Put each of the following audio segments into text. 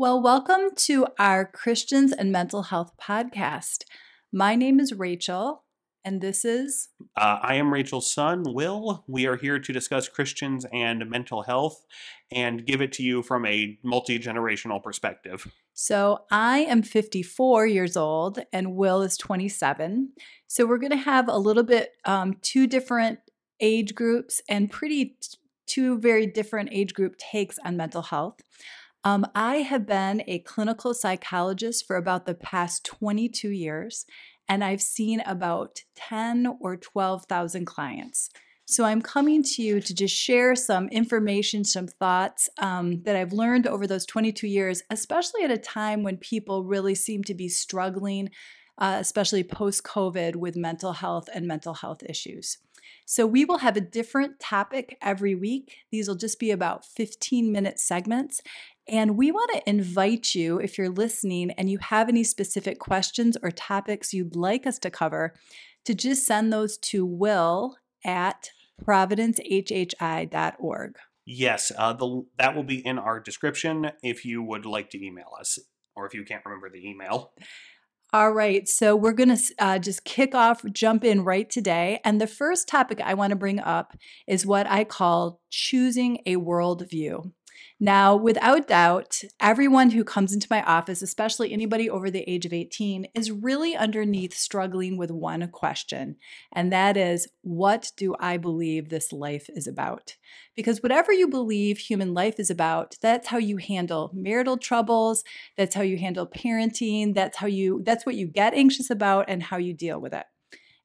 Well, welcome to our Christians and Mental Health podcast. My name is Rachel, and this is. Uh, I am Rachel's son, Will. We are here to discuss Christians and mental health and give it to you from a multi generational perspective. So, I am 54 years old, and Will is 27. So, we're going to have a little bit um, two different age groups and pretty two very different age group takes on mental health. Um, I have been a clinical psychologist for about the past 22 years, and I've seen about 10 or 12,000 clients. So I'm coming to you to just share some information, some thoughts um, that I've learned over those 22 years, especially at a time when people really seem to be struggling, uh, especially post COVID, with mental health and mental health issues. So we will have a different topic every week. These will just be about 15 minute segments. And we want to invite you, if you're listening and you have any specific questions or topics you'd like us to cover, to just send those to will at providencehhi.org. Yes, uh, the, that will be in our description if you would like to email us or if you can't remember the email. All right, so we're going to uh, just kick off, jump in right today. And the first topic I want to bring up is what I call choosing a worldview. Now, without doubt, everyone who comes into my office, especially anybody over the age of 18, is really underneath struggling with one question, and that is what do I believe this life is about? Because whatever you believe human life is about, that's how you handle marital troubles, that's how you handle parenting, that's how you that's what you get anxious about and how you deal with it.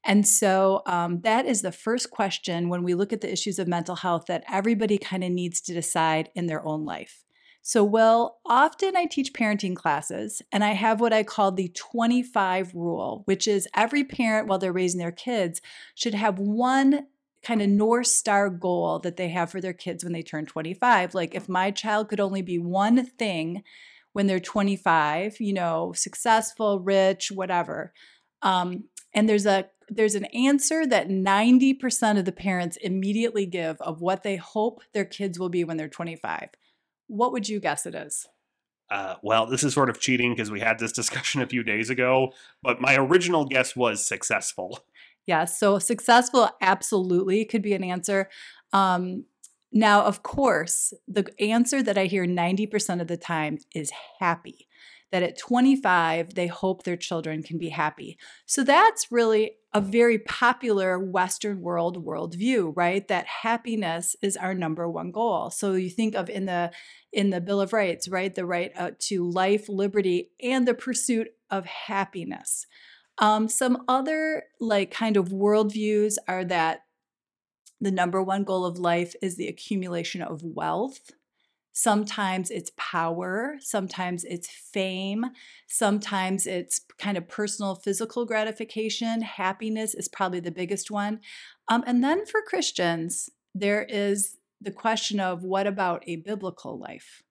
And so um, that is the first question when we look at the issues of mental health that everybody kind of needs to decide in their own life. So, well, often I teach parenting classes and I have what I call the 25 rule, which is every parent, while they're raising their kids, should have one kind of North Star goal that they have for their kids when they turn 25. Like, if my child could only be one thing when they're 25, you know, successful, rich, whatever. Um, and there's a there's an answer that 90% of the parents immediately give of what they hope their kids will be when they're 25. What would you guess it is? Uh, well, this is sort of cheating because we had this discussion a few days ago, but my original guess was successful. Yes, so successful absolutely could be an answer. Um, now, of course, the answer that I hear 90% of the time is happy that at 25, they hope their children can be happy. So that's really a very popular Western world worldview, right? That happiness is our number one goal. So you think of in the in the Bill of Rights, right? The right uh, to life, liberty, and the pursuit of happiness. Um, some other like kind of worldviews are that the number one goal of life is the accumulation of wealth. Sometimes it's power, sometimes it's fame, sometimes it's kind of personal physical gratification. Happiness is probably the biggest one. Um, and then for Christians, there is the question of what about a biblical life?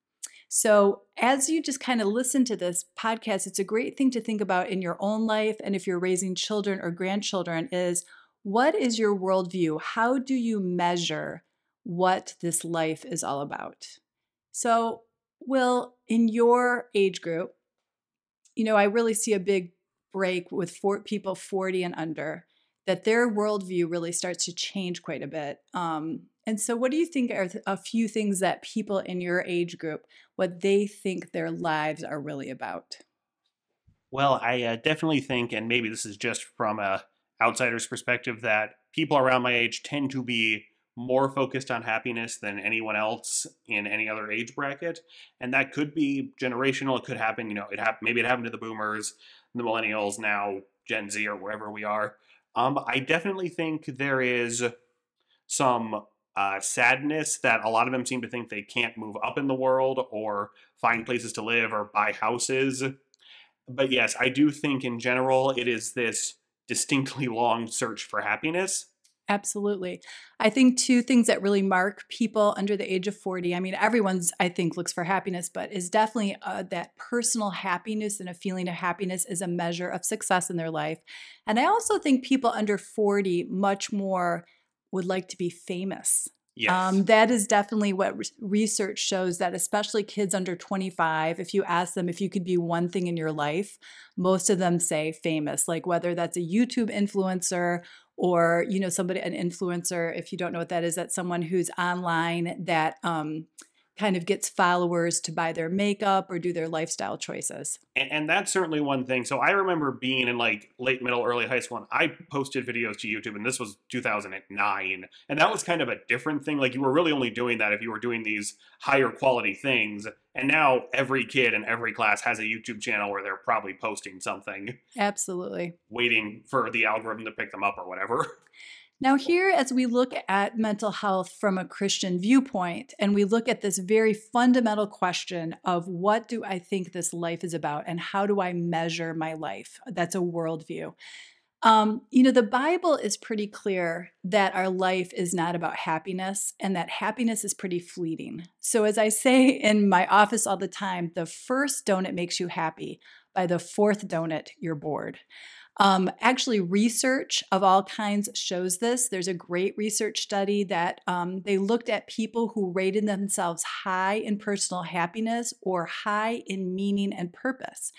So, as you just kind of listen to this podcast, it's a great thing to think about in your own life. And if you're raising children or grandchildren, is what is your worldview? How do you measure what this life is all about? So, Will, in your age group, you know, I really see a big break with four, people 40 and under, that their worldview really starts to change quite a bit. Um, and so, what do you think are a few things that people in your age group, what they think their lives are really about? Well, I uh, definitely think, and maybe this is just from a outsider's perspective, that people around my age tend to be more focused on happiness than anyone else in any other age bracket. And that could be generational it could happen you know it happened maybe it happened to the boomers the millennials now gen z or wherever we are. Um, i definitely think there is some uh, sadness that a lot of them seem to think they can't move up in the world or find places to live or buy houses. But yes i do think in general it is this distinctly long search for happiness Absolutely. I think two things that really mark people under the age of 40. I mean, everyone's, I think, looks for happiness, but is definitely uh, that personal happiness and a feeling of happiness is a measure of success in their life. And I also think people under 40 much more would like to be famous. Yes. Um, that is definitely what re- research shows that, especially kids under 25, if you ask them if you could be one thing in your life, most of them say famous, like whether that's a YouTube influencer or you know somebody an influencer if you don't know what that is that's someone who's online that um, kind of gets followers to buy their makeup or do their lifestyle choices. And, and, that's certainly one thing. So I remember being in like late middle, early high school, and I posted videos to YouTube, and this was 2009. And that was kind of a different thing. Like you were really only doing that if you were doing these higher quality things. And now every kid in every class has a YouTube channel where they're probably posting something. Absolutely. Waiting for the algorithm to pick them up or whatever. Now, here, as we look at mental health from a Christian viewpoint, and we look at this very fundamental question of what do I think this life is about and how do I measure my life? That's a worldview. Um, you know, the Bible is pretty clear that our life is not about happiness and that happiness is pretty fleeting. So, as I say in my office all the time, the first donut makes you happy. By the fourth donut, you're bored. Um, actually, research of all kinds shows this. There's a great research study that um, they looked at people who rated themselves high in personal happiness or high in meaning and purpose.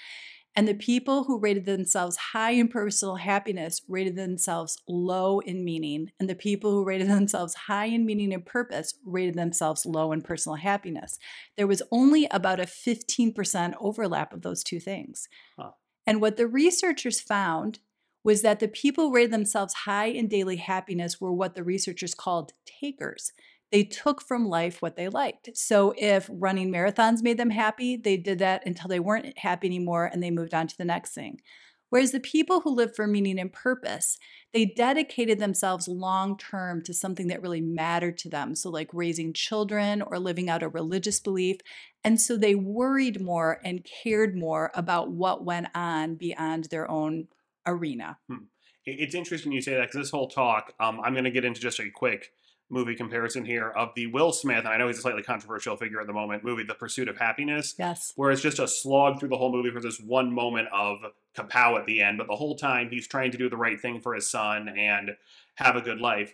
And the people who rated themselves high in personal happiness rated themselves low in meaning. And the people who rated themselves high in meaning and purpose rated themselves low in personal happiness. There was only about a 15% overlap of those two things. Huh. And what the researchers found was that the people who rated themselves high in daily happiness were what the researchers called takers. They took from life what they liked. So if running marathons made them happy, they did that until they weren't happy anymore and they moved on to the next thing. Whereas the people who lived for meaning and purpose, they dedicated themselves long term to something that really mattered to them. So, like raising children or living out a religious belief. And so they worried more and cared more about what went on beyond their own arena. Hmm. It's interesting you say that because this whole talk, um, I'm going to get into just a quick movie comparison here of the Will Smith, and I know he's a slightly controversial figure at the moment, movie The Pursuit of Happyness. Yes. Where it's just a slog through the whole movie for this one moment of kapow at the end, but the whole time he's trying to do the right thing for his son and have a good life.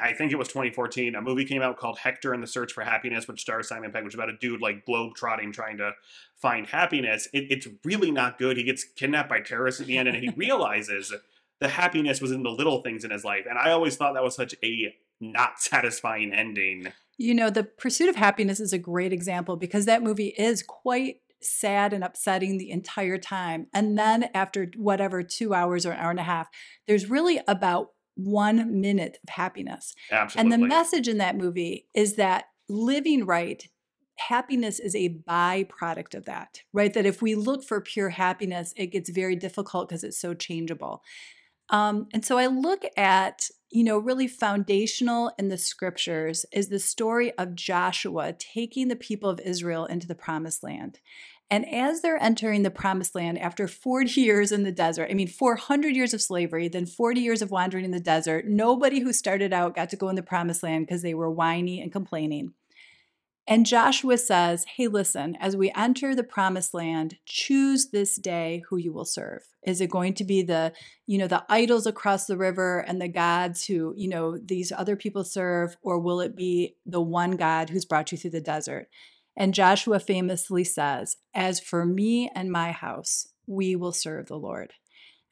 I think it was 2014. A movie came out called Hector and the Search for Happiness, which stars Simon Pegg, which is about a dude like globe trotting trying to find happiness. It, it's really not good. He gets kidnapped by terrorists at the end, and he realizes the happiness was in the little things in his life. And I always thought that was such a not satisfying ending. You know, The Pursuit of Happyness is a great example because that movie is quite sad and upsetting the entire time. And then after whatever, two hours or an hour and a half, there's really about one minute of happiness. Absolutely. And the message in that movie is that living right, happiness is a byproduct of that, right? That if we look for pure happiness, it gets very difficult because it's so changeable. Um, and so I look at, you know, really foundational in the scriptures is the story of Joshua taking the people of Israel into the promised land. And as they're entering the promised land after 40 years in the desert, I mean, 400 years of slavery, then 40 years of wandering in the desert, nobody who started out got to go in the promised land because they were whiny and complaining. And Joshua says, Hey, listen, as we enter the promised land, choose this day who you will serve. Is it going to be the, you know, the idols across the river and the gods who, you know, these other people serve, or will it be the one God who's brought you through the desert? And Joshua famously says, As for me and my house, we will serve the Lord.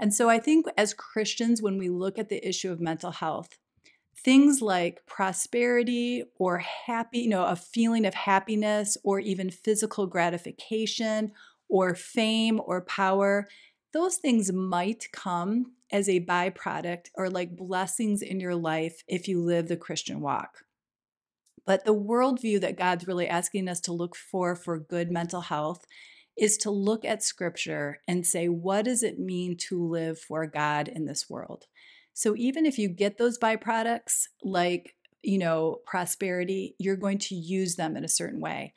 And so I think as Christians, when we look at the issue of mental health, things like prosperity or happy, you know, a feeling of happiness or even physical gratification or fame or power, those things might come as a byproduct or like blessings in your life if you live the Christian walk. But the worldview that God's really asking us to look for for good mental health is to look at scripture and say, what does it mean to live for God in this world? So even if you get those byproducts, like, you know, prosperity, you're going to use them in a certain way.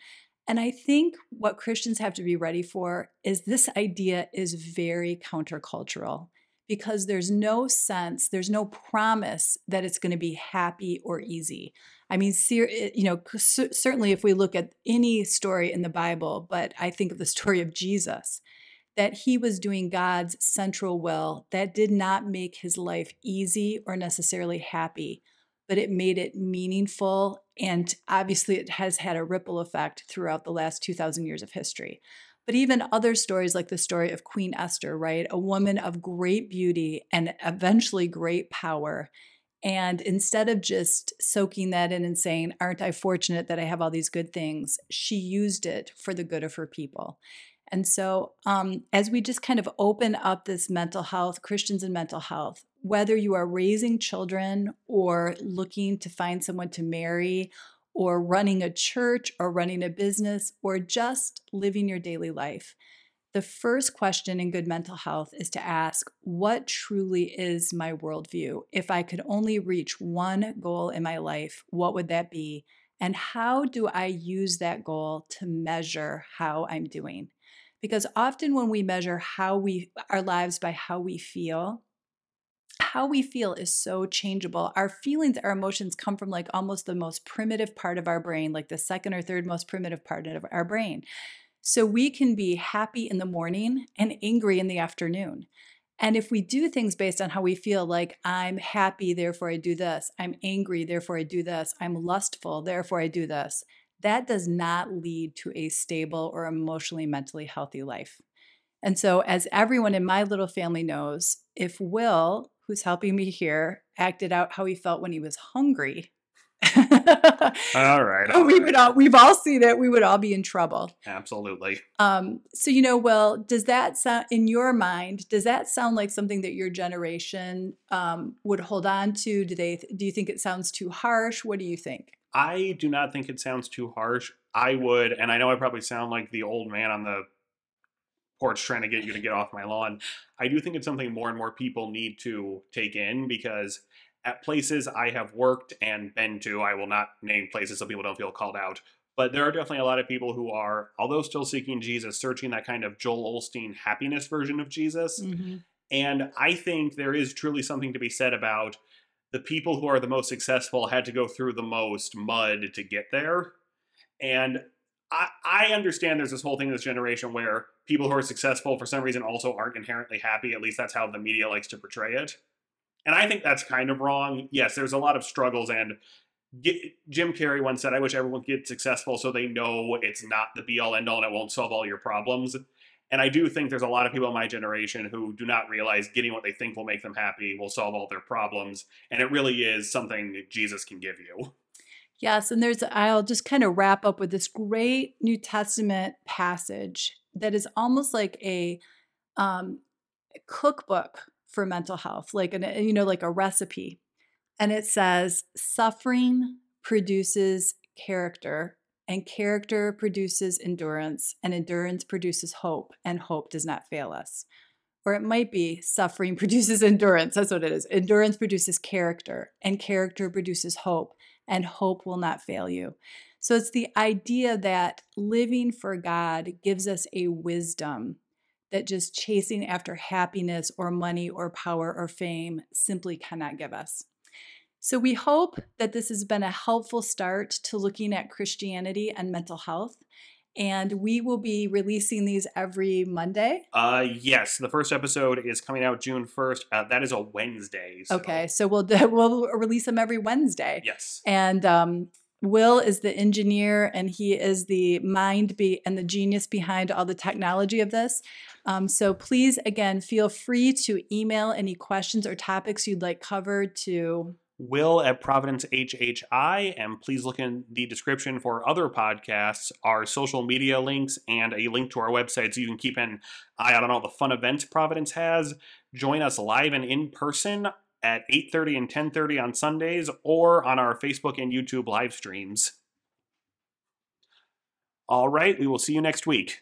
And I think what Christians have to be ready for is this idea is very countercultural because there's no sense, there's no promise that it's going to be happy or easy. I mean, eh, you know, certainly if we look at any story in the Bible, but I think of the story of Jesus that he was doing God's central will that did not make his life easy or necessarily happy. but it made it meaningful. And obviously, it has had a ripple effect throughout the last 2,000 years of history. But even other stories, like the story of Queen Esther, right? A woman of great beauty and eventually great power. And instead of just soaking that in and saying, Aren't I fortunate that I have all these good things? She used it for the good of her people. And so, um, as we just kind of open up this mental health, Christians and mental health, whether you are raising children or looking to find someone to marry, or running a church, or running a business, or just living your daily life, the first question in good mental health is to ask, What truly is my worldview? If I could only reach one goal in my life, what would that be? And how do I use that goal to measure how I'm doing? Because often when we measure how we our lives by how we feel how we feel is so changeable. Our feelings our emotions come from like almost the most primitive part of our brain like the second or third most primitive part of our brain. So we can be happy in the morning and angry in the afternoon. And if we do things based on how we feel, like I'm happy, therefore I do this, I'm angry, therefore I do this, I'm lustful, therefore I do this, that does not lead to a stable or emotionally, mentally healthy life. And so, as everyone in my little family knows, if Will, who's helping me here, acted out how he felt when he was hungry, all right. All we would all we've all seen it. We would all be in trouble. Absolutely. Um, so you know, Will, does that sound in your mind? Does that sound like something that your generation um, would hold on to? Do they? Do you think it sounds too harsh? What do you think? I do not think it sounds too harsh. I would, and I know I probably sound like the old man on the porch trying to get you to get off my lawn. I do think it's something more and more people need to take in because at places I have worked and been to, I will not name places so people don't feel called out, but there are definitely a lot of people who are, although still seeking Jesus, searching that kind of Joel Osteen happiness version of Jesus. Mm-hmm. And I think there is truly something to be said about the people who are the most successful had to go through the most mud to get there. And I, I understand there's this whole thing in this generation where people who are successful for some reason also aren't inherently happy. At least that's how the media likes to portray it. And I think that's kind of wrong. Yes, there's a lot of struggles and Jim Carrey once said, I wish everyone could get successful so they know it's not the be all end all and it won't solve all your problems. And I do think there's a lot of people in my generation who do not realize getting what they think will make them happy will solve all their problems. And it really is something Jesus can give you. Yes. And there's, I'll just kind of wrap up with this great New Testament passage that is almost like a um, cookbook for mental health, like, an, you know, like a recipe. And it says, suffering produces character and character produces endurance, and endurance produces hope, and hope does not fail us. Or it might be suffering produces endurance. That's what it is. Endurance produces character, and character produces hope, and hope will not fail you. So it's the idea that living for God gives us a wisdom that just chasing after happiness or money or power or fame simply cannot give us. So, we hope that this has been a helpful start to looking at Christianity and mental health. And we will be releasing these every Monday. Uh, yes, the first episode is coming out June first. Uh, that is a Wednesday. So. Okay, so we'll we'll release them every Wednesday. Yes, and um, Will is the engineer, and he is the mind be and the genius behind all the technology of this. Um, so please, again, feel free to email any questions or topics you'd like covered to Will at Providence HHI, and please look in the description for other podcasts, our social media links, and a link to our website so you can keep an eye out on all the fun events Providence has. Join us live and in person at 8.30 and 10.30 on Sundays or on our Facebook and YouTube live streams. All right, we will see you next week.